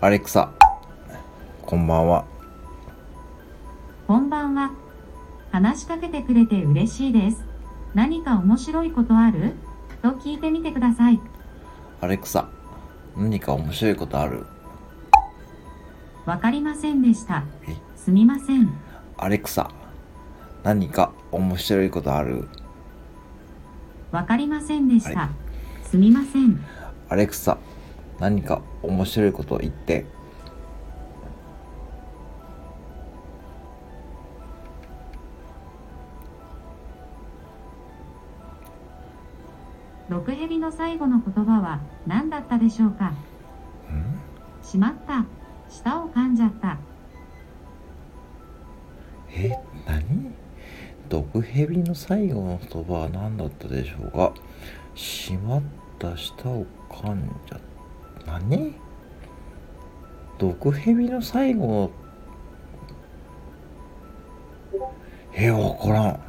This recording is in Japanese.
アレクサ、こんばんは。こんばんは。話しかけてくれて嬉しいです。何か面白いことある？と聞いてみてください。アレクサ、何か面白いことある？わかりませんでしたえ？すみません。アレクサ、何か面白いことある？わかりませんでしはた。すみません。アレクサ、何か面白いこと言って。毒蛇の最後の言葉は何だったでしょうか？んしまった。舌を噛んじゃった。え、何？毒蛇の最後の言葉は何だったでしょうか？しまった舌を噛んじゃった。何？毒蛇の最後え、わからん。